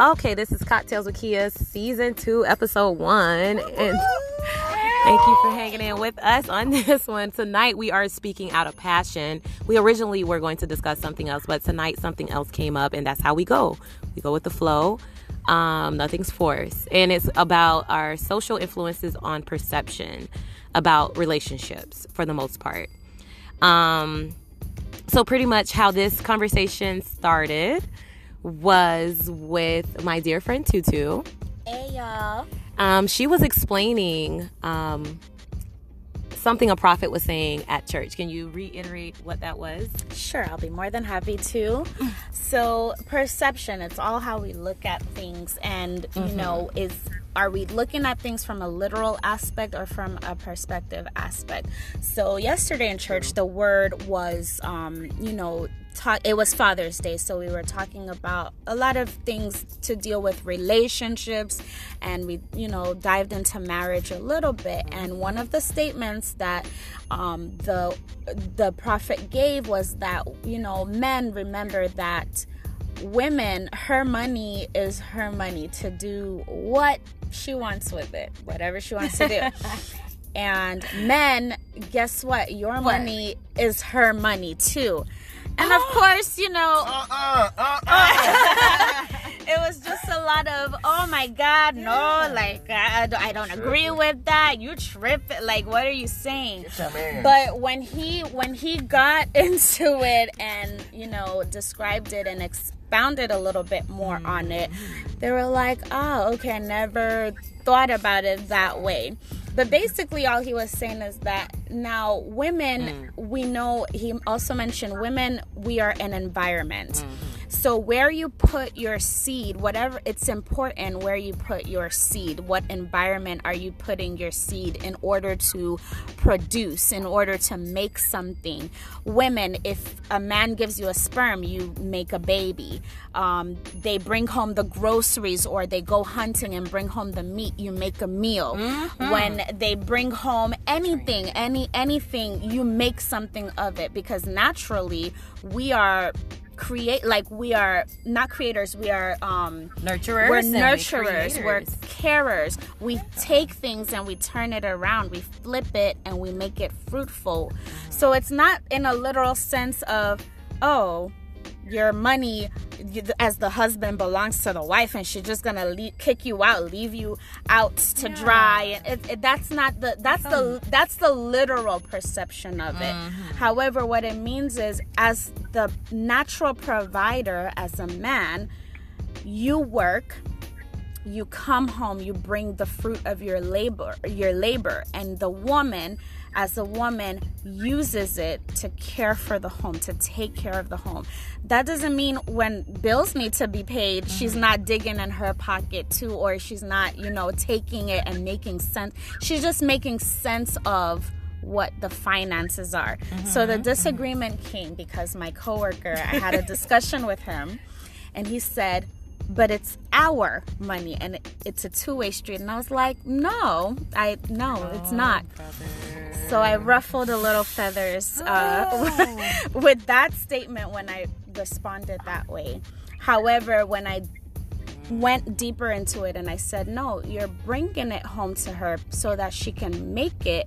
Okay, this is Cocktails with Kia, season two, episode one. And thank you for hanging in with us on this one. Tonight, we are speaking out of passion. We originally were going to discuss something else, but tonight, something else came up, and that's how we go. We go with the flow. Um, nothing's forced. And it's about our social influences on perception, about relationships for the most part. Um, so, pretty much how this conversation started was with my dear friend Tutu. Hey y'all. Um, she was explaining um, something a prophet was saying at church. Can you reiterate what that was? Sure, I'll be more than happy to. So, perception, it's all how we look at things and mm-hmm. you know, is are we looking at things from a literal aspect or from a perspective aspect? So, yesterday in church the word was um, you know, talk it was father's day so we were talking about a lot of things to deal with relationships and we you know dived into marriage a little bit and one of the statements that um, the the prophet gave was that you know men remember that women her money is her money to do what she wants with it whatever she wants to do. And men guess what? Your what? money is her money too and of course, you know, uh-uh, uh-uh. it was just a lot of, oh my God, no, like, I, I don't agree with that. You trip Like, what are you saying? But when he, when he got into it and, you know, described it and expounded a little bit more on it, they were like, oh, okay, I never thought about it that way. But basically, all he was saying is that now women, mm. we know, he also mentioned women, we are an environment. Mm-hmm so, where you put your seed, whatever, it's important where you put your seed. What environment are you putting your seed in order to produce, in order to make something? Women, if a man gives you a sperm, you make a baby. Um, they bring home the groceries or they go hunting and bring home the meat, you make a meal. Mm-hmm. When they bring home anything, any anything, you make something of it because naturally we are create like we are not creators we are um nurturers we're nurturers we're carers. We take things and we turn it around we flip it and we make it fruitful. So it's not in a literal sense of oh your money as the husband belongs to the wife and she's just gonna leave, kick you out leave you out to yeah. dry and it, it, that's not the that's the that's the literal perception of it mm-hmm. however what it means is as the natural provider as a man you work you come home you bring the fruit of your labor your labor and the woman as a woman uses it to care for the home, to take care of the home. That doesn't mean when bills need to be paid, mm-hmm. she's not digging in her pocket too, or she's not, you know, taking it and making sense. She's just making sense of what the finances are. Mm-hmm. So the mm-hmm. disagreement mm-hmm. came because my coworker, I had a discussion with him, and he said, but it's our money and it's a two-way street. And i was like no i no oh, it's not so i ruffled a little feathers uh, oh. with that statement when i responded that way. However when i went deeper into it and i said no you're bringing it home to her so that she can make it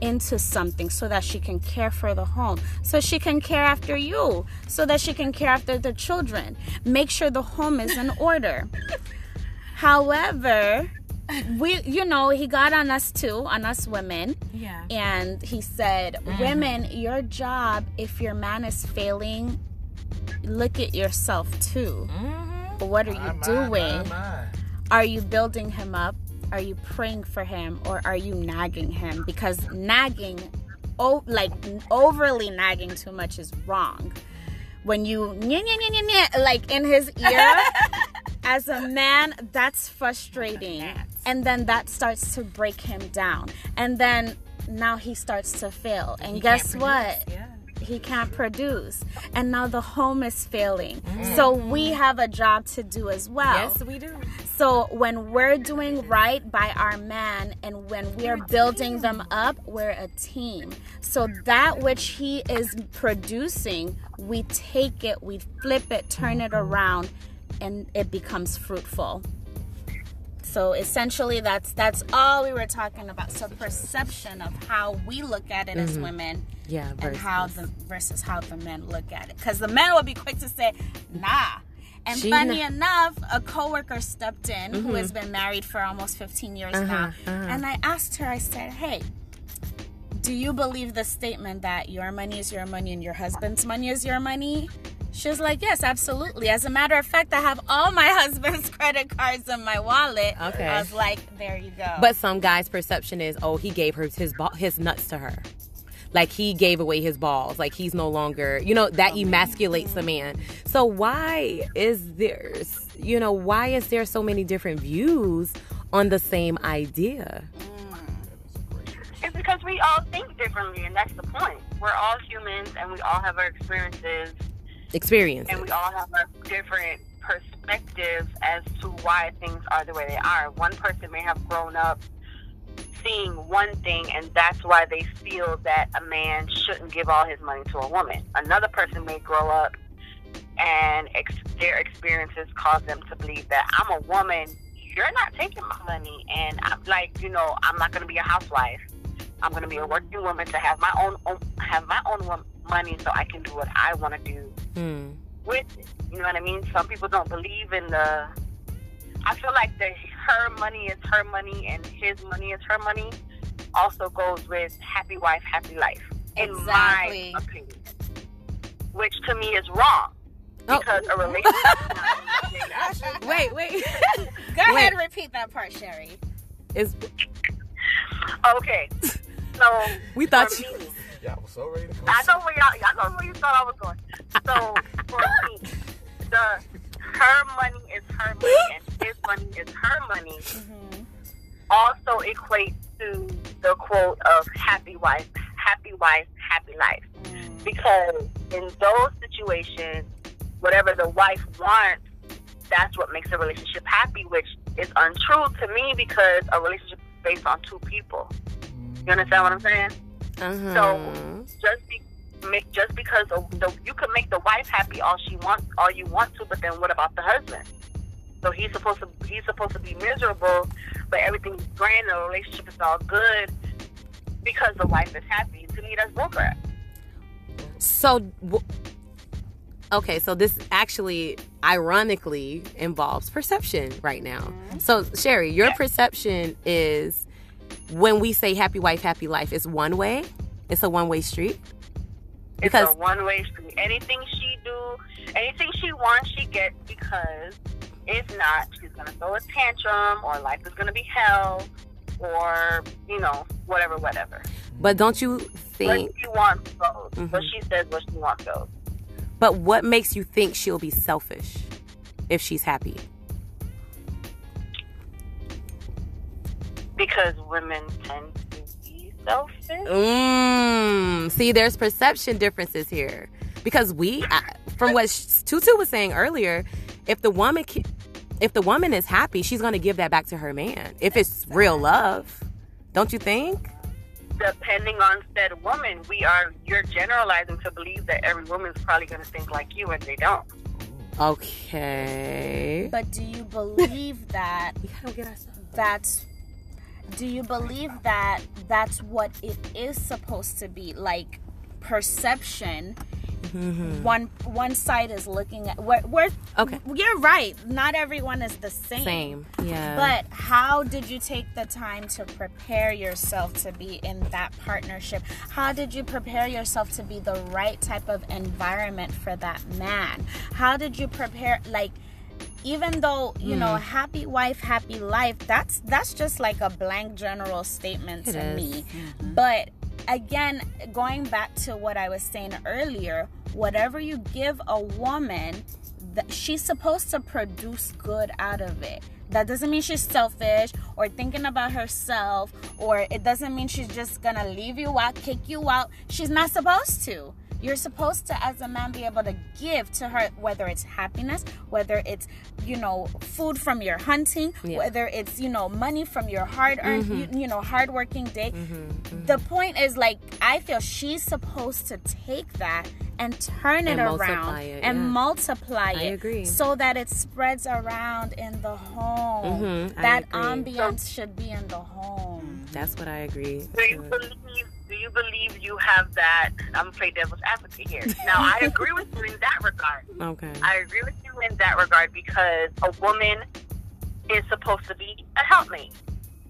into something so that she can care for the home, so she can care after you, so that she can care after the children. Make sure the home is in order. However, we you know he got on us too on us women yeah and he said mm-hmm. women your job if your man is failing look at yourself too mm-hmm. what are you doing are you building him up are you praying for him or are you nagging him? Because nagging, oh, like overly nagging too much is wrong. When you like in his ear, as a man, that's frustrating. And then that starts to break him down. And then now he starts to fail. And guess what? Yeah he can't produce. And now the home is failing. Mm. so we have a job to do as well. Yes we do. So when we're doing right by our man and when we are building them up we're a team. So that which he is producing we take it we flip it turn it around and it becomes fruitful. So essentially that's that's all we were talking about. So perception of how we look at it Mm-hmm. as women Yeah, and how the versus how the men look at it because the men will be quick to say nah and She funny kn- enough a coworker stepped in who Mm-hmm. has been married for almost 15 years Uh-huh, now uh-huh. and i asked her i said hey do you believe the statement that your money is your money and your husband's money is your money she was like yes absolutely as a matter of fact i have all my husband's credit cards in my wallet Okay. i was like there you go But some guy's perception is, oh, he gave her his his nuts to her. Like he gave away his balls. Like he's no longer, you know, that emasculates the man. So why is there, you know, why is there so many different views on the same idea? It's because we all think differently, and that's the point. We're all humans, and we all have our experiences, Experiences. and we all have our different perspectives as to why things are the way they are. One person may have grown up seeing one thing, and that's why they feel that a man shouldn't give all his money to a woman. Another person may grow up and ex- their experiences cause them to believe that I'm a woman, you're not taking my money, and I'm like, you know, I'm not going to be a housewife. I'm going to be a working woman to have my own, own have my own money so I can do what I want to do Hmm. with it. You know what I mean? Some people don't believe in the. I feel like the her money is her money and his money is her money. Also goes with happy wife, happy life. In Exactly. my opinion, which to me is wrong Oh. because a relationship. Wait, wait. go ahead and repeat that part sherry is okay, so we thought you me, Y'all was so ready to go. I know where y'all, y'all know where you thought I was going. So for me, the her money is her money and his money is her money. Also equates to the quote of happy wife, happy wife, happy life. Because in those situations, whatever the wife wants, that's what makes a relationship happy, which is untrue to me because a relationship is based on two people. You understand what I'm saying? uh-huh. So just be, make just because the, you can make the wife happy all she wants, all you want to, but then what about the husband? So he's supposed to he's supposed to be miserable, but everything's grand, the relationship is all good because the wife is happy. To me, that's bullcrap. So, w- okay, so this actually ironically involves perception right now. Mm-hmm. So, Sherry, your perception is when we say happy wife, happy life, it's one way, it's a one way street. Because it's a one way street. Anything she do, anything she wants, she gets because if not, she's gonna throw a tantrum, or life is gonna be hell, or you know, whatever, whatever. but don't you think, she wants goes. Mhm. What she says, what she wants goes. but what makes you think she'll be selfish if she's happy? Because women tend selfish. Mm, see, there's perception differences here because we, I- from what Tutu was saying earlier, if the woman, if the woman is happy, she's gonna give that back to her man. If it's real love, don't you think? Depending on said woman, we are you're generalizing to believe that every woman's probably gonna think like you and they don't. Okay. But do you believe that We gotta get ourselves. that's do you believe that that's what it is supposed to be like perception mm-hmm. one one side is looking at we're, we're Okay. you're right not everyone is the same Same. Yeah. but how did you take the time to prepare yourself to be in that partnership? How did you prepare yourself to be the right type of environment for that man? How did you prepare like even though, you know, Hmm. happy wife, happy life, that's that's just like a blank general statement It to is. me. But again, going back to what I was saying earlier, whatever you give a woman, that she's supposed to produce good out of it. That doesn't mean she's selfish or thinking about herself, or it doesn't mean she's just gonna leave you out, kick you out. She's not supposed to. You're supposed to, as a man, be able to give to her, whether it's happiness, whether it's, you know, food from your hunting, Yeah. whether it's, you know, money from your hard earned, Mm-hmm. you, you know, hard working day. The point is, like, I feel she's supposed to take that and turn it And around multiply it, and yeah. multiply I it agree. so that it spreads around in the home. Mhm, that agree. ambience should be in the home. That's what I agree. Do you believe? Believe you have that? I'm gonna play devil's advocate here. Now, I agree with you in that regard. Okay. I agree with you in that regard because a woman is supposed to be a helpmate.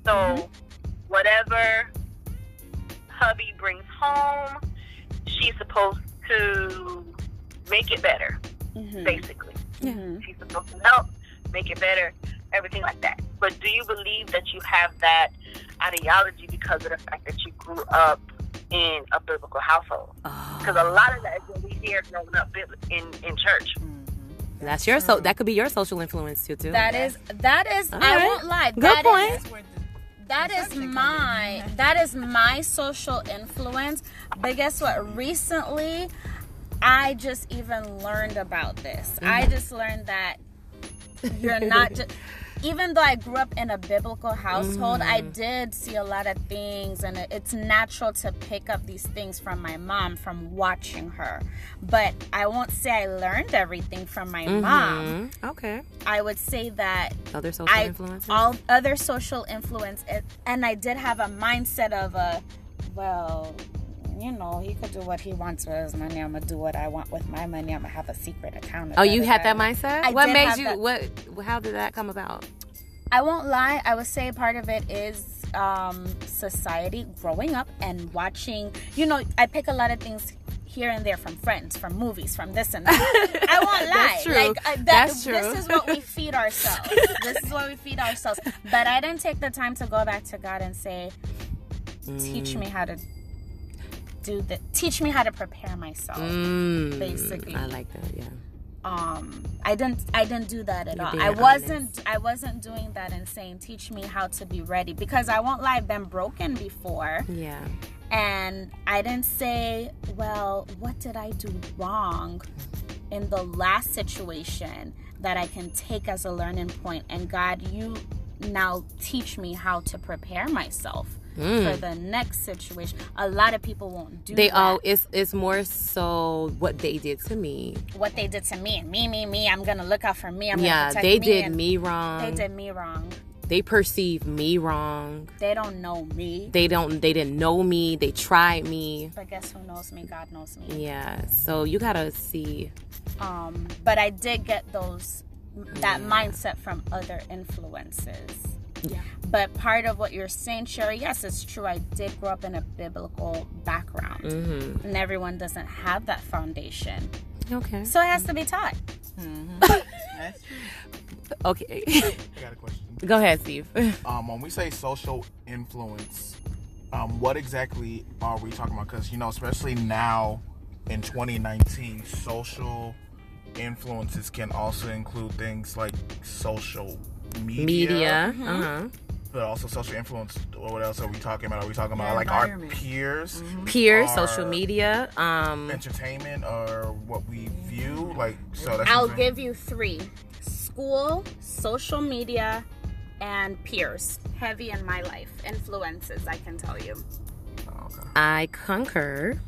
So Mm-hmm. whatever hubby brings home, she's supposed to make it better, Mhm. basically. Mhm. She's supposed to help, make it better, everything like that. But do you believe that you have that ideology because of the fact that you grew up in a biblical household? Because a lot of that is what we hear growing up in, in church. That's your so that could be your social influence too too. That is that is All I right. won't lie. Good that point. is- that is my that is my social influence. But guess what? Recently, I just even learned about this. I Mm-hmm. just learned that you're not just. Even though I grew up in a biblical household, I Mm-hmm. did see a lot of things, and it's natural to pick up these things from my mom from watching her. But I won't say I learned everything from my mom. Mhm. Okay. I would say that Other social I influences. all other social influence, and I did have a mindset of a, well, you know, he could do what he wants with his money. I'm gonna do what I want with my money. I'm gonna have a secret account. oh, you had that mindset. I what made you? that- What? How did that come about? I won't lie. I would say part of it is um, society, growing up and watching. You know, I pick a lot of things here and there from friends, from movies, from this and that. I won't lie. That's true. Like uh, that, That's true. This is what we feed ourselves. this is what we feed ourselves. But I didn't take the time to go back to God and say, teach Mm. me how to do the teach me how to prepare myself Mm, basically. I like that. Yeah. um i didn't i didn't do that at You're all i wasn't i wasn't doing that and saying teach me how to be ready because i won't lie i've been broken before Yeah. and i didn't say well what did i do wrong in the last situation that i can take as a learning point and god you now teach me how to prepare myself for the next situation a lot of people won't do Mm. They that. all. It's it's more so what they did to me. what they did to me and me me me i'm gonna look out for me i'm gonna Yeah. They me did me wrong. They did me wrong. They perceive me wrong. They don't know me. They don't. They didn't know me. They tried me. But guess who knows me? God knows me. Yeah. So you gotta see. Um, but I did get those that mindset from other influences. Yeah. But part of what you're saying, Sherry, yes, it's true. I did grow up in a biblical background, Mm-hmm. and everyone doesn't have that foundation, Okay. so it has to be taught. That's true. Okay. I got a question. Go ahead, Steve. Um, when we say social influence, um, what exactly are we talking about? Because you know, especially now in 2019, social influences can also include things like social media, Media. Mm-hmm. Uh huh. but also social influence. What else are we talking about? Are we talking about Your like our environment. peers, Peers, Or- social media. Um. entertainment, or what we view? Like, so that's I'll give you three: school, social media, and peers. Heavy in my life influences. I can tell you. Oh, okay. I concur.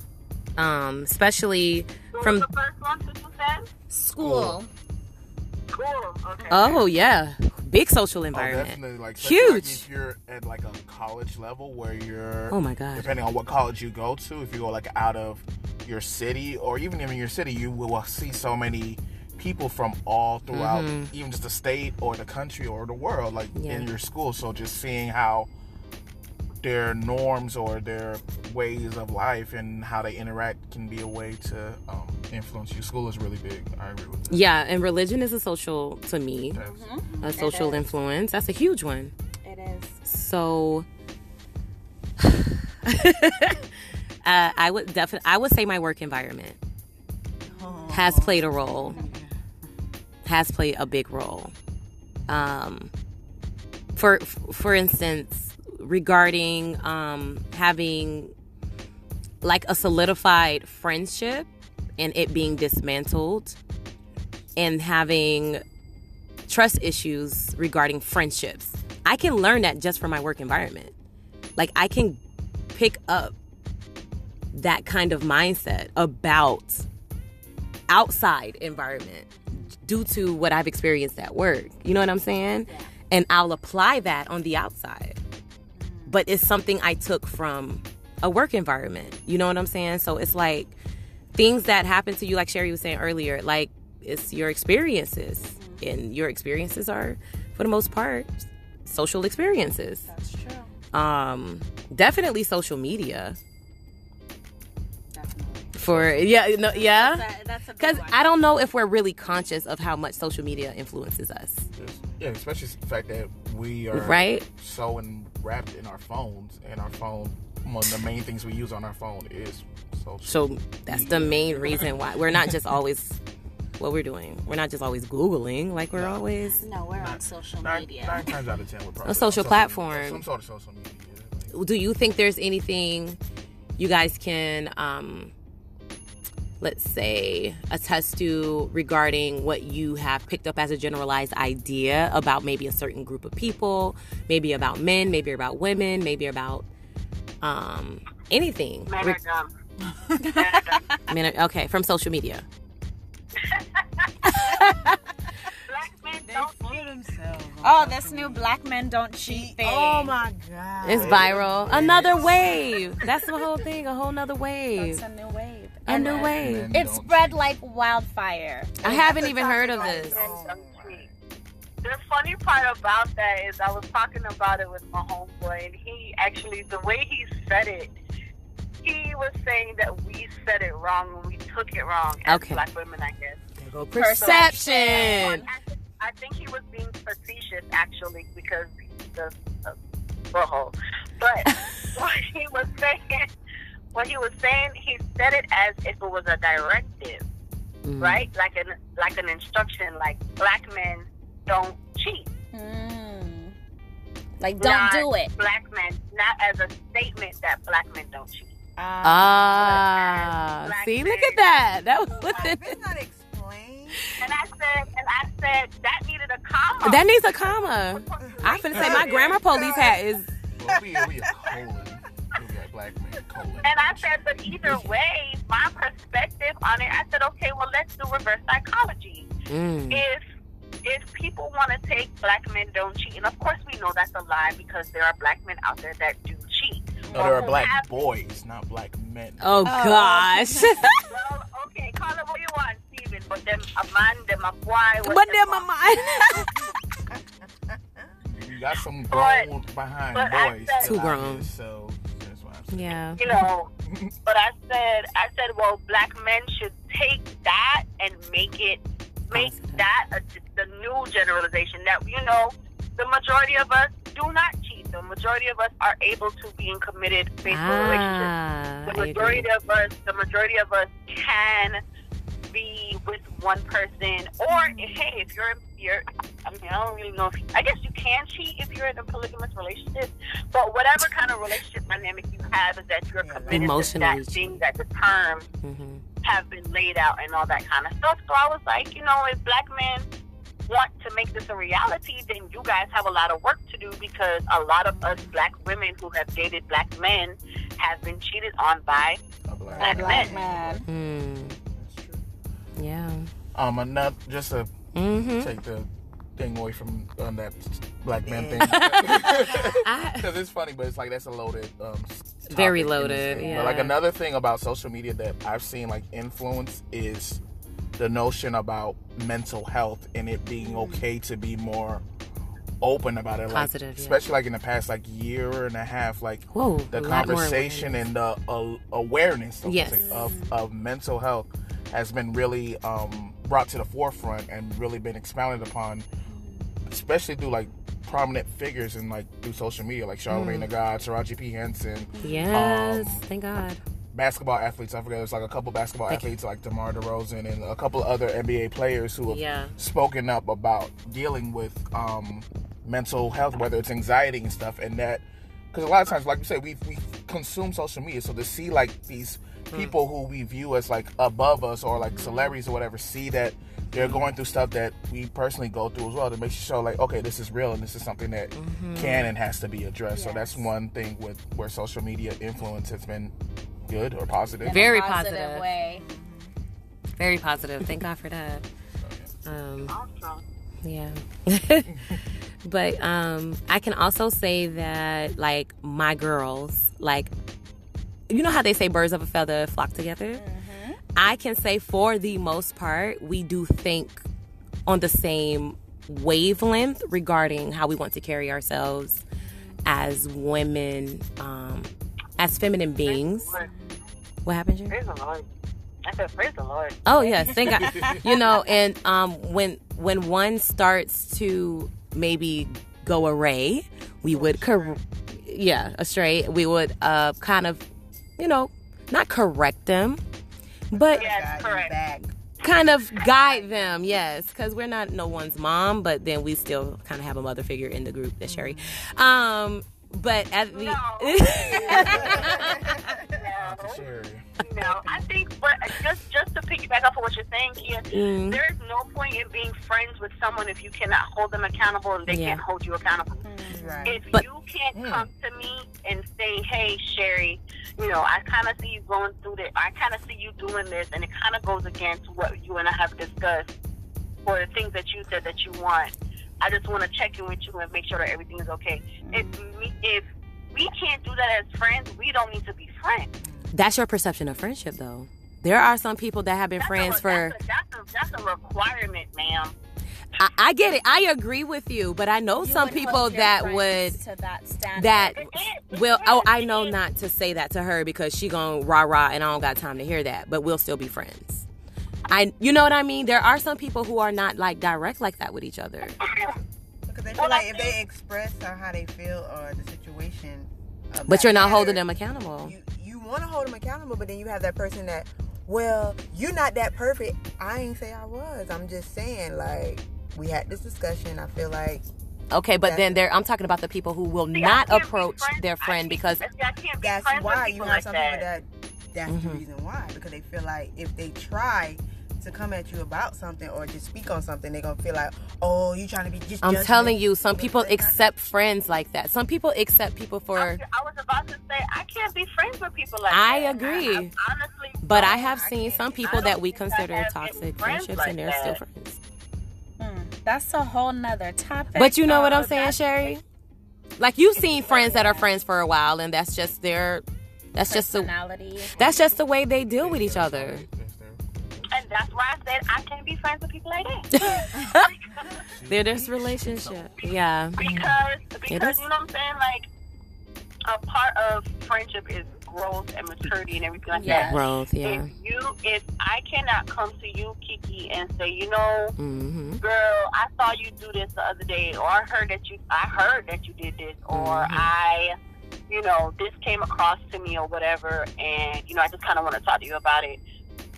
Um. Especially What from. was the first one that you said? School. Cool. Okay. Oh yeah. Big social Oh, environment. definitely. Like, especially, like, Huge. if you're at like a college level where you're Oh my god. depending on what college you go to, if you go like out of your city or even in your city, you will uh, see so many people from all throughout, mm-hmm. even just the state or the country or the world, like Yeah. in your school. So just seeing how their norms or their ways of life and how they interact can be a way to um, influence you. School is really big. I agree with that. Yeah, and religion is a social to me, That's- a social influence. That's a huge one. It is. So uh, I would definitely I would say my work environment has played a role. Has played a big role. Um, for for instance, regarding um, having like a solidified friendship and it being dismantled and having trust issues regarding friendships. I can learn that just from my work environment. Like I can pick up that kind of mindset about outside environment due to what I've experienced at work. You know what I'm saying? And I'll apply that on the outside. But it's something I took from a work environment. You know what I'm saying? So it's like things that happen to you, like Sherry was saying earlier, like it's your experiences. And your experiences are, for the most part, social experiences. That's true. Um, definitely social media. Definitely. For yeah, no, yeah. That's Because. I don't know if we're really conscious of how much social media influences us, yeah, especially the fact that we are right? so in, wrapped in our phones, and our phone, one of the main things we use on our phone is social. So that's the main reason why we're not just always what we're doing. We're not just always googling like we're always. no, we're on social nine, media. nine times out of ten, we're probably A social on platform. some sort of social media. Like, Do you think there's anything you guys can, um, let's say, attest to regarding what you have picked up as a generalized idea about maybe a certain group of people, maybe about men, maybe about women, maybe about um, anything? Men Re- are dumb. Men are dumb. men- okay, from social media. Black men don't cheat. themselves. Oh, this new black men don't cheat thing. Oh my god. It's viral. Another wave. That's the whole thing. A whole nother wave. It's a new wave. And new it- wave. It spread like wildfire. I haven't even heard of this. Men don't cheat. The funny part about that is I was talking about it with my homeboy, and he actually, the way he said it, he was saying that we said it wrong and we took it wrong as Okay. black women, I guess. Go Perception. perception. I think he was being facetious, actually, because he's just a butthole. But what he was saying, what he was saying, he said it as if it was a directive, Mm. right? Like an like an instruction, like black men don't cheat. Mm. Like, don't Not do it. Black men, not as a statement that black men don't cheat. Ah, Black see, men. look at that. That was If it's not explained. And I said, and I said that needed a comma. that needs a comma. I finna say my grammar police hat is. Well, it'll be, it'll be black man colon. And I said, but either way, my perspective on it, I said, okay, well, let's do reverse psychology. Mm. If if people want to take black men don't cheat, and of course we know that's a lie because there are black men out there that do cheat. no, there are black have- boys, not black men. Oh gosh. Well, okay, call it what you want, Steven, but them a man, them a boy. but them then my a- mind. You got some But- grown behind but boys. said- still Too grown. So yeah. you know. But I said, I said, well, black men should take that and make it, make that a, the new generalization that you know, the majority of us do not cheat. The majority of us are able to be in committed, faithful relationships. Ah, The majority of us, the majority of us can be with one person, or hey, if you're, you're, I mean, I don't really know if I guess you can cheat if you're in a polygamous relationship, but whatever kind of relationship dynamic you have is that you're committed Emotionally to that thing, that the terms Mhm. have been laid out and all that kind of stuff. So I was like, you know, if black men want to make this a reality, then you guys have a lot of work to do because a lot of us black women who have dated black men have been cheated on by A black black Black men. man. Mm. That's true. Yeah. Um, another just to Mm-hmm. take the thing away from um, that black man thing. Because it's funny, but it's like that's a loaded. Um, Very loaded, yeah. But like another thing about social media that I've seen like influence is the notion about mental health and it being okay to be more open about it. Like, Positive, yeah. especially like in the past like year and a half, like whoa. the a lot more conversation and the uh, awareness Yes. say, of, of mental health has been really um, brought to the forefront and really been expounded upon, especially through like prominent figures and like through social media, like Charlamagne the God, Taraji P Henson, Yes. um, thank God. basketball athletes. I forget there's like a couple basketball Thank you. athletes like DeMar DeRozan and a couple other NBA players who have Yeah. spoken up about dealing with um, mental health, whether it's anxiety and stuff, and that because a lot of times, like you say, we we consume social media. So to see like these people who we view as like above us or like celebrities or whatever see that they're going through stuff that we personally go through as well to make sure like okay this is real and this is something that can and has to be addressed so that's one thing with where social media influence has been good or positive In a Very positive, positive. way. Very positive. Thank God for that. Um, Awesome. Yeah. but um I can also say that like my girls, like you know how they say birds of a feather flock together? I can say for the most part, we do think on the same wavelength regarding how we want to carry ourselves as women, um, as feminine beings. What happened, Jerry? Praise the Lord. I said, praise the Lord. Oh yes, thank God. you know, and um, when when one starts to maybe go array, we would cor- yeah astray. We would uh kind of you know not correct them, but Yes, correct. Kind of guide them. Yes, because we're not no one's mom, but then we still kind of have a mother figure in the group. That's Sherry. Um, but at the No. No, I think, but just just to piggyback off of what you're saying, Kia, Mm. there is no point in being friends with someone if you cannot hold them accountable and they Yeah. can't hold you accountable. Right. If But- you can't Mm. come to me and say, "Hey, Sherry, you know, I kind of see you going through this. I kind of see you doing this," and it kind of goes against what you and I have discussed, or the things that you said that you want. I just want to check in with you and make sure that everything is okay. If we, if we can't do that as friends, we don't need to be friends. That's your perception of friendship, though. There are some people that have been That's friends a, for. that's a, that's a, that's a requirement, ma'am. I, I get it. I agree with you, but I know You some people that would to that standard. that will. Oh. I know not to say that to her because she gonna rah rah, and I don't got time to hear that. But we'll still be friends. I, you know what I mean. There are some people who are not like direct like that with each other. Because they feel like if they express or how they feel or the situation. But you're not matter, holding them accountable. You, you want to hold them accountable, but then you have that person that, well, you're not that perfect. I ain't say I was. I'm just saying, like, we had this discussion. I feel like Okay, but then there, I'm talking about the people who will See, not can't be approach friends- their friend can't- because I can't be that's why you people have like some that. that that's Mhm. the reason why because they feel like if they try to come at you about something or just speak on something, they're gonna feel like, oh, you trying to be just. I'm judgment. telling you, some But people that's not- accept friends like that. Some people accept people I for, was, I was about to say I can't be friends with people like I that. agree. I, I honestly, but I have seen can't- some people that we consider toxic friendships, like and they're still friends. That's a whole nother topic. But you know what I'm oh, saying, Sherry? Like you've seen friends that are friends for a while, and that's just their, that's just the that's just the way they deal with each other. and that's why I said I can't be friends with people like that. They're this relationship. Yeah. because because is. you know what I'm saying. Like a part of friendship is growth and maturity and everything like Yeah. that. Growth. Yeah. If you, if I cannot come to you, Kiki, and say, you know, hmm girl, I saw you do this the other day, or I heard that you, I heard that you did this, or Mhm. I, you know, this came across to me or whatever, and you know, I just kind of want to talk to you about it,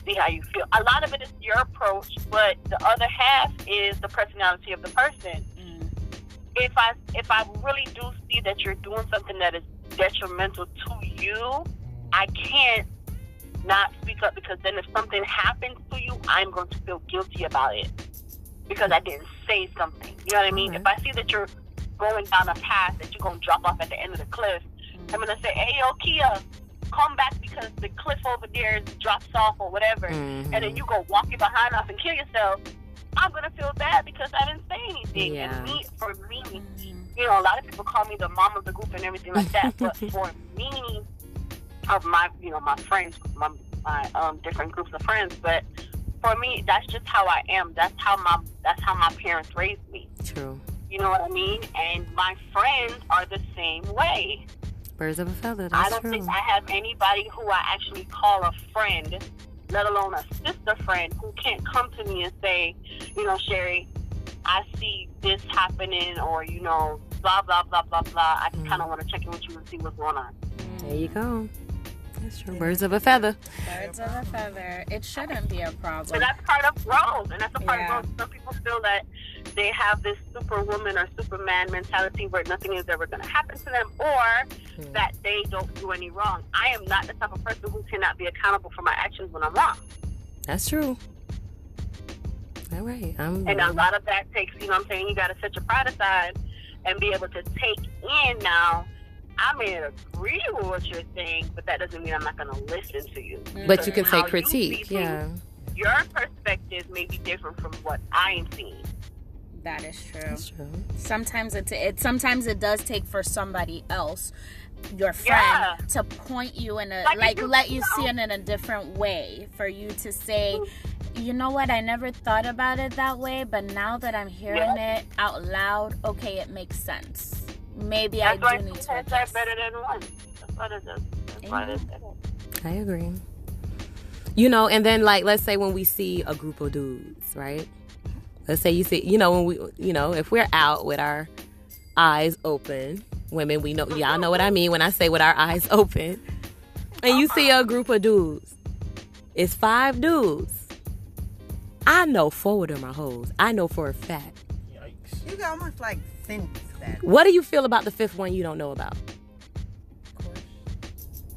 see how you feel. A lot of it is your approach, but the other half is the personality of the person. Mm. If I, if I really do see that you're doing something that is detrimental to you, I can't not speak up because then if something happens to you, I'm going to feel guilty about it because I didn't say something. You know what I mean? Okay. If I see that you're going down a path that you're going to drop off at the end of the cliff, I'm going to say, hey, yo, Kia, come back because the cliff over there drops off or whatever. Mhm. And then you go walking behind off and kill yourself. I'm going to feel bad because I didn't say anything. Yeah. And me, for me. You know, a lot of people call me the mom of the group and everything like that. but for me, of my, you know, my friends, my, my um, different groups of friends, but for me, that's just how I am. That's how my, that's how my parents raised me. True. You know what I mean? And my friends are the same way. Birds of a feather. I don't true. think I have anybody who I actually call a friend, let alone a sister friend, who can't come to me and say, you know, Sherry, I see this happening, or you know, blah blah blah blah blah. I just Mm. kind of want to check in with you and see what's going on. There you go. That's true. Birds of a feather. Birds of a feather. It shouldn't be a problem. So problem. that's part of growth, and that's a part Yeah. of growth. Some people feel that they have this superwoman or superman mentality where nothing is ever going to happen to them, or Hmm. that they don't do any wrong. I am not the type of person who cannot be accountable for my actions when I'm wrong, That's true. All right. I'm. and a lot of that takes, you know, what I'm saying, you got to set your pride aside and be able to take in now. I may agree with what you're saying, but that doesn't mean I'm not going to listen to you. Mm-hmm. but you can say critique. see Yeah. Your perspective may be different from what I am seeing. That is true. That's true. Sometimes it, it sometimes it does take for somebody else, your friend, Yeah. to point you in a Like like, you- let you you see it in a different way for you to say, you know what, I never thought about it that way, but now that I'm hearing it out loud, okay, it makes sense. Maybe That's I do two need to adjust. better than one. That's what it is. That's why it is. I agree. You know, and then like let's say when we see a group of dudes, right? Let's say you see, you know, when we, you know, if we're out with our eyes open, women, we know, y'all know what I mean when I say with our eyes open, and you see a group of dudes, it's five dudes. I know four of them are hoes. I know for a fact. Yikes. You can almost like sense that. What do you feel about the fifth one you don't know about?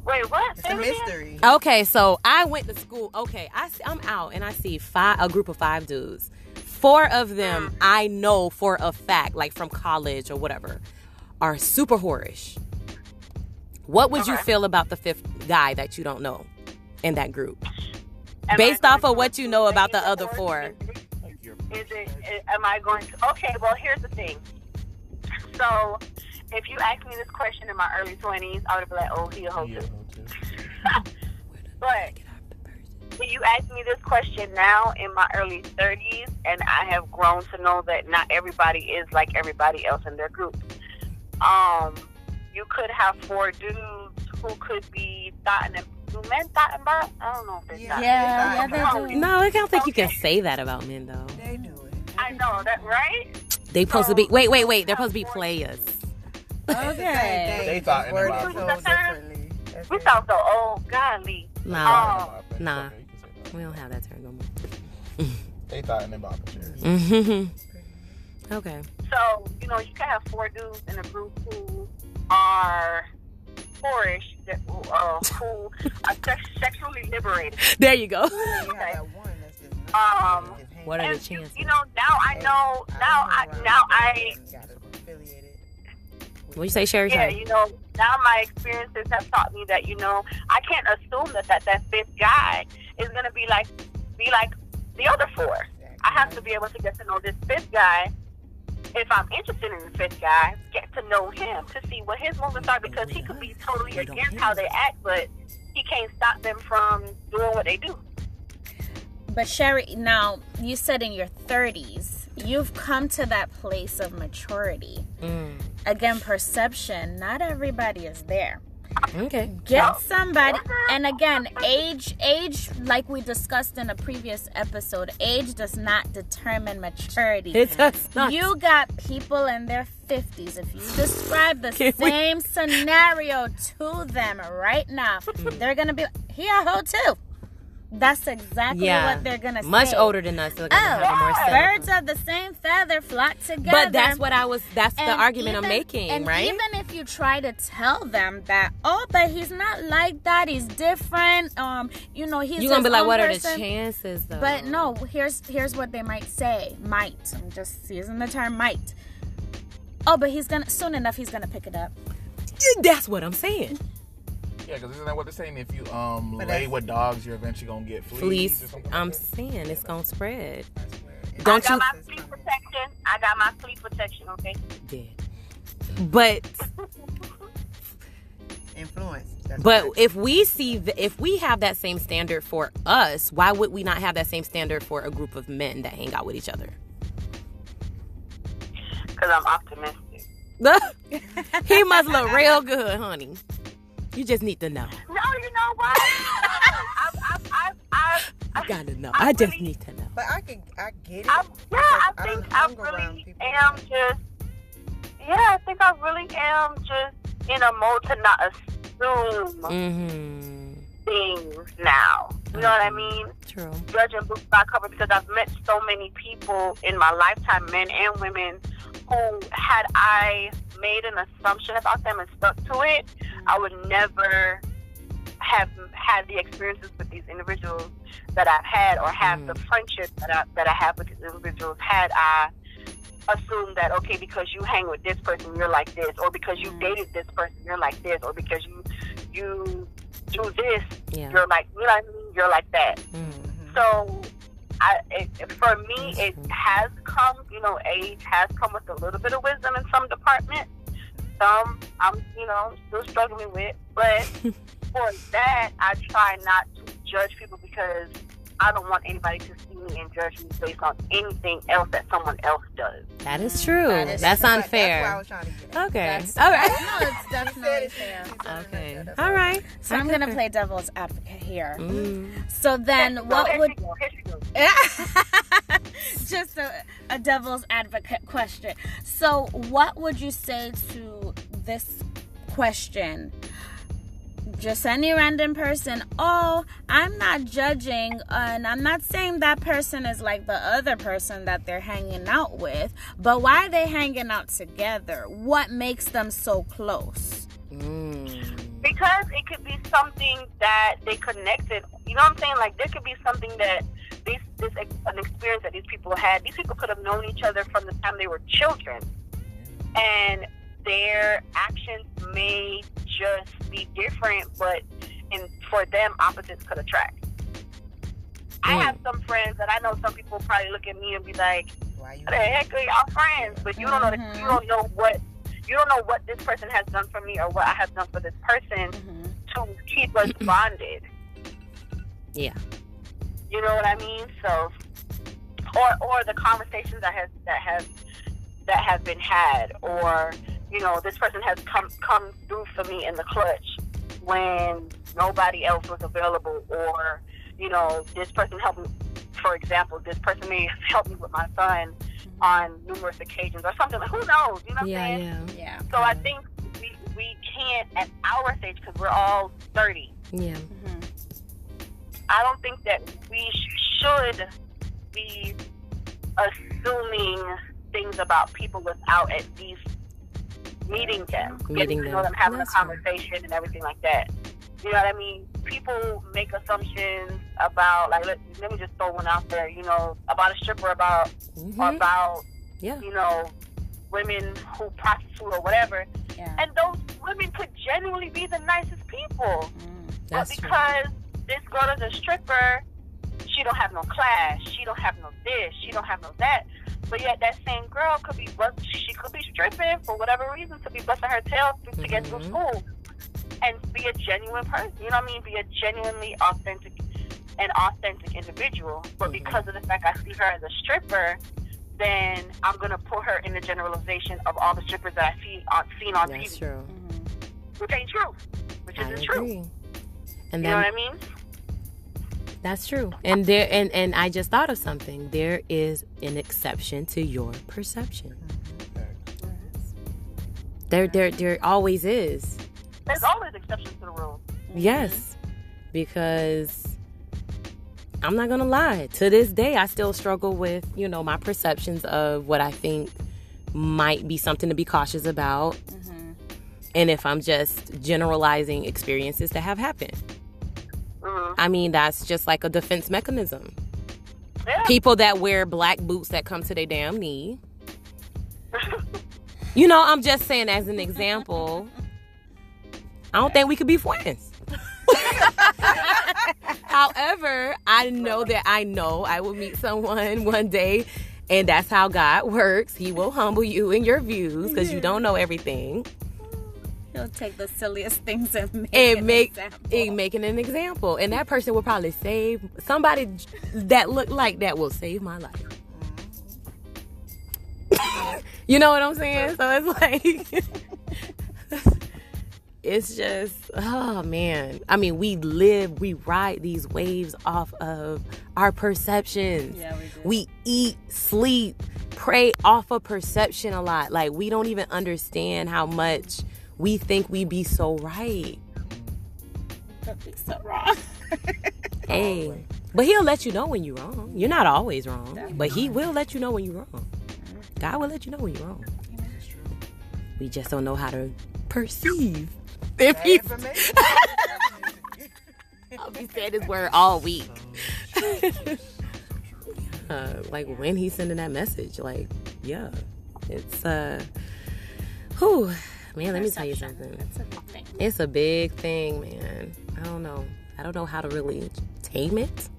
Wait, what? It's Say a it again? mystery. Okay, so I went to school. Okay, I see, I'm out and I see five a group of five dudes. Four of them I know for a fact, like from college or whatever, are super whorish. What would you feel about the fifth guy that you don't know in that group? Am Based I off of what you know about the other four. Is it, Like your is it, am I going to? Okay, well, here's the thing. So, if you asked me this question in my early 20s, I would have been like, oh, he a hoe yeah, too. But when you ask me this question now in my early 30s, and I have grown to know that not everybody is like everybody else in their group. Um, you could have four dudes who could be thought and do men thought about? I don't know if they Yeah. thought. Yeah, yeah, they do. No, I don't think you can say that about men though. They do it. I know that, right? They supposed to be wait, wait, wait. They're supposed to be players. Okay. They thought Word about it it. so differently. We it. sound so old, godly. Nah, Oh. Nah. Okay, you can say that. we don't have that term no more. They thought and in the bottom chairs. Mm-hmm. Okay. So, you know, you can have four dudes in a group who are whorish, that, uh, who are sex- sexually liberated. There you go. You have that one that's just not- Um, What are the And you, chances? you know, now I know, now I, now I, affiliated. What you say, Sherry? yeah, you know, now my experiences have taught me that, you know, I can't assume that that, that fifth guy is going to be like, be like the other four. I have to be able to get to know this fifth guy. If I'm interested in the fifth guy, get to know him to see what his movements are because he could be totally against how they act, but he can't stop them from doing what they do. But Sherry, now you said in your 30s, you've come to that place of maturity. Mm. Again, perception, not everybody is there. Okay. Get somebody, uh-huh. and again, age, age, like we discussed in a previous episode, age does not determine maturity. It does not. You got people in their 50s. If you describe the Can we- same scenario to them right now, they're going to be he a hoe too. That's exactly yeah. what they're going to say. Much older than us. Gonna more Oh, sense. birds of the same feather flock together. But that's what I was. That's the And argument I'm making, and right? even if you try to tell them that, oh, but he's not like that. He's different. Um, you know, he's You're gonna be like, what are the chances, though? But no, here's here's what they might say. Might. I'm just using the term might. Oh, but he's gonna soon enough. He's gonna pick it up. that's what I'm saying. Yeah, because isn't that what they're saying? If you um But lay with dogs, you're eventually gonna get fleas. Fleece. or I'm like saying it's gonna spread. I. Don't I you? got my sleep protection. I got my sleep protection, okay? Dead. But Influence. That's but if we see the, if we have that same standard for us, why would we not have that same standard for a group of men that hang out with each other? Because I'm optimistic. he must look real good, honey. You just need to know. No, you know what? I've, I've, I've, I've, You gotta know. I I just really- need to know. But I can, I get it. I, yeah, I I think done I really am just. Yeah, I think I really am just in a mode to not assume Mm-hmm. things now. You know what I mean? True. Judging books by cover because I've met so many people in my lifetime, men and women, who had I made an assumption about them and stuck to it, I would never have had the experiences with these individuals that I've had or have Mm. the friendship that I, that I have with these individuals had I assumed that okay because you hang with this person you're like this or because you Mm. dated this person you're like this or because you you do this Yeah. you're like you know what I mean you're like that Mm. so I, it, for me, it has come, you know, age has come with a little bit of wisdom in some departments. Some I'm, you know, still struggling with. But for that, I try not to judge people because I don't want anybody to me and judge me based on anything else that someone else does. That is true. That is that's That's why- unfair. That's why I was trying to get okay. That's- All right. No, it's definitely fair. Okay. All right. So I'm gonna play devil's advocate here. Mm. So then, So what would she go, here she go. just a, a devil's advocate question? So, what would you say to this question? Just any random person. Oh, I'm not judging, and I'm not saying that person is like the other person that they're hanging out with, but why are they hanging out together? What makes them so close? Mm. because it could be something that they connected. You know what I'm saying? Like there could be something that this this an experience that these people had. These people could have known each other from the time they were children, and their actions may just be different, but in for them, opposites could attract. I Mm. have some friends that I know. Some people probably look at me and be like, Why you? "What the heck are y'all friends?" But you don't know. The, you don't know what you don't know what this person has done for me or what I have done for this person Mm-hmm. to keep us bonded. Yeah. You know what I mean? So, or or the conversations that have that have that have been had, or you know, this person has come come through for me in the clutch when nobody else was available, or you know, this person helped me. For example, this person may have helped me with my son on numerous occasions, or something. Like, who knows? You know what I'm Yeah, saying? yeah. Yeah. So I think we we can't at our stage because we're all thirty. Yeah. Mm-hmm. I don't think that we sh- should be assuming things about people without at least meeting them, Meeting getting to know them. them, having That's a conversation, and everything like that. You know what I mean? People make assumptions about, like, let, let me just throw one out there. You know, about a stripper, about Mhm. about Yeah. you know women who prostitute or whatever, Yeah. and those women could genuinely be the nicest people. Mm. But because this girl is a stripper, she don't have no class, she don't have no this, she don't have no that. But yet that same girl could be bust, she could be stripping for whatever reason to be busting her tail to, to get through Mhm. school and be a genuine person. You know what I mean? Be a genuinely authentic an authentic individual. But Mhm. because of the fact I see her as a stripper, then I'm gonna put her in the generalization of all the strippers that I see on seen on That's TV, true. Mhm. which ain't true, which I isn't true. agree. And You know what I mean? That's true. And there and and I just thought of something. There is an exception to your perception. There there there always is. There's always exceptions to the rule. Yes. Because I'm not going to lie. To this day, I still struggle with, you know, my perceptions of what I think might be something to be cautious about. Mhm. And if I'm just generalizing experiences that have happened. Hmm I mean, that's just like a defense mechanism. Yeah. People that wear black boots that come to their damn knee. You know, I'm just saying as an example. I don't think we could be friends. However, I know that I know I will meet someone one day, and that's how God works. He will humble you in your views because you don't know everything, He'll take the silliest things and make and an make example. and making an example. And that person will probably save somebody that looked like that will save my life. Mm-hmm. you know what I'm saying? So it's like. it's just oh man i mean we live we ride these waves off of our perceptions Yeah, we we eat sleep pray off of perception a lot like we don't even understand how much we think we be so right be so wrong. Hey, but he'll let you know when you're wrong. You're not always wrong, but he will let you know when you're wrong. God will let you know when you're wrong. We just don't know how to perceive. If he's. I'll be saying this word all week. uh, like when he's sending that message, like yeah, it's uh, whew, man. Let me tell you something. It's a big thing. It's a big thing, man. I don't know. I don't know how to really tame it.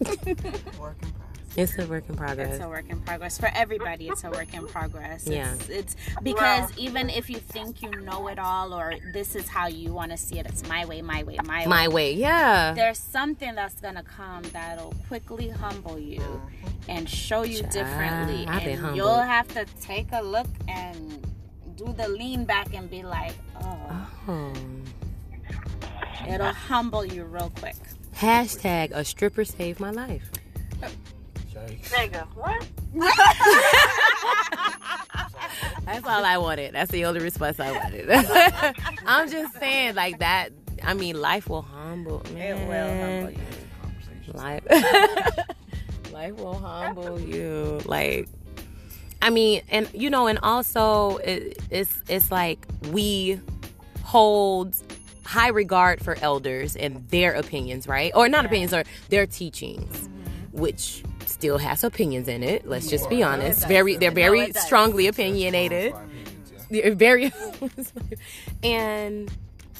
Work in progress. It's a work in progress. It's a work in progress for everybody. It's a work in progress. Yeah. It's, it's because even if you think you know it all or this is how you want to see it, it's my way, my way, my, My way. way, yeah. There's something that's gonna come that'll quickly humble you mm-hmm. and show you Child, differently, I've and humbled. you'll have to take a look and do the lean back and be like, oh, Oh. it'll humble you real quick. Hashtag a stripper saved my life. Nigga, what? That's all I wanted. That's the only response I wanted. I'm just saying, like that. I mean, life will humble. Man. It will humble you. Life, life will humble you. Like, I mean, and you know, and also it, it's it's like we hold high regard for elders and their opinions, right? Or not opinions, or their teachings, which still has opinions in it. Let's just be honest. Very, they're very does. strongly opinionated. They're very and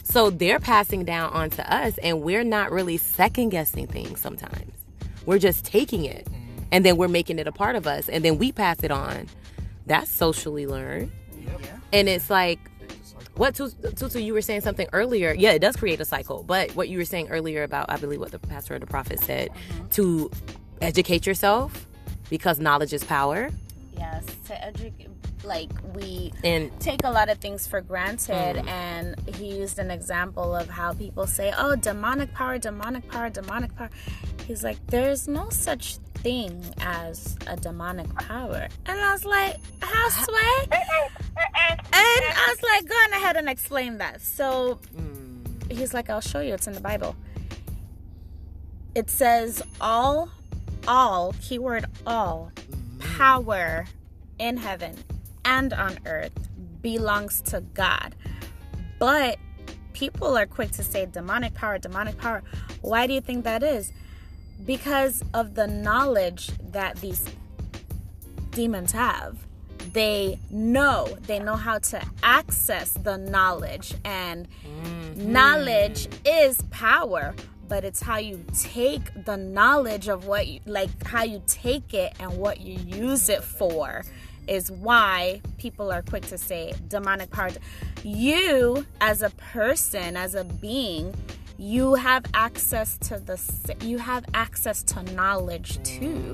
so they're passing down onto us and we're not really second guessing things sometimes we're just taking it and then we're making it a part of us and then we pass it on. That's socially learned. And it's like what Tutu, you were saying something earlier. Yeah it does create a cycle. But what you were saying earlier about i believe what the pastor or the prophet said to educate yourself because knowledge is power. Yes, to educate. Like we and take a lot of things for granted. Mm. and he used an example of how people say oh demonic power demonic power demonic power. He's like there's no such thing as a demonic power. And i was like how sway eh, eh, eh, and i was like go on ahead and explain that. So mm, he's like i'll show you. It's in the bible. It says all all keyword all hmm. power in heaven and on earth belongs to god. But people are quick to say demonic power demonic power. Why do you think that is because of the knowledge that these demons have they know they know how to access the knowledge and mm-hmm. knowledge is power but it's how you take the knowledge of what you like how you take it and what you use it for is why people are quick to say demonic power you as a person as a being you have access to the you have access to knowledge too.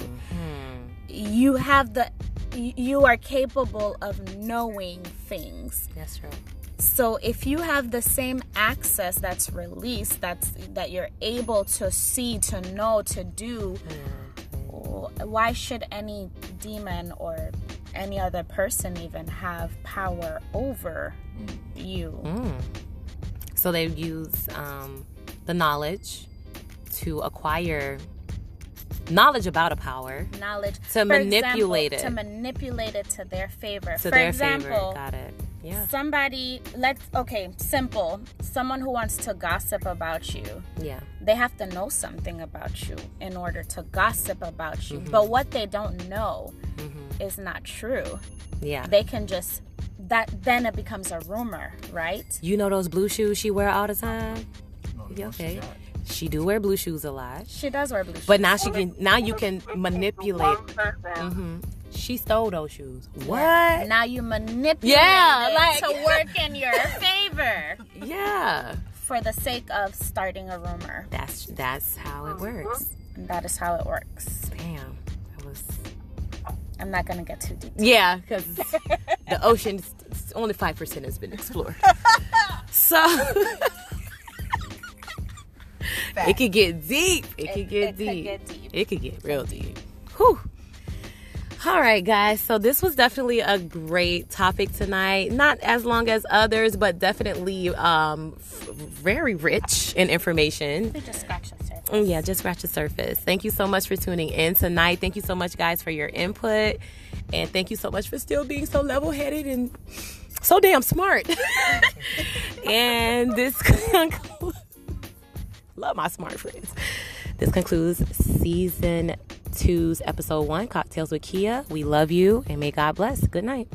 You have the you are capable of knowing things. That's right. So if you have the same access that's released that's that you're able to see to know to do why should any demon or any other person even have power over you? Mm. So they use um, the knowledge to acquire knowledge about a power knowledge To For manipulate example, it. to manipulate it to their favor to for their example favor. Got it. Yeah. somebody let's okay simple someone who wants to gossip about you Yeah. they have to know something about you in order to gossip about you Mm-hmm. but what they don't know is not true Yeah. they can just that then it becomes a rumor right you know those blue shoes she wear all the time? No, Yeah, no, she okay. She do wear blue shoes a lot. she does wear blue shoes But now she can now you can manipulate. Mm-hmm. She stole those shoes. What? now you manipulate Yeah, it like- to work in your favor Yeah. for the sake of starting a rumor That's that's how it works. and that is how it works Damn. That was i'm not gonna get too deep Yeah, because the ocean only five percent has been explored. so it could get deep. It could get it could deep. get deep. It could get real deep. Whew. All right, guys. So this was definitely a great topic tonight. Not as long as others, but definitely um, f- very rich in information. We just scratched the surface. Mm, Yeah, just scratch the surface. Thank you so much for tuning in tonight. Thank you so much, guys, for your input. And thank you so much for still being so level headed and so damn smart. and this concludes, love my smart friends. This concludes season two's episode one, Cocktails with Kia. We love you and may God bless. Good night.